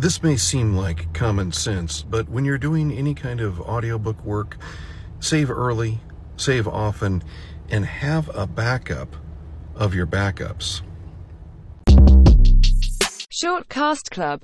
This may seem like common sense, but when you're doing any kind of audiobook work, save early, save often, and have a backup of your backups. Shortcast Club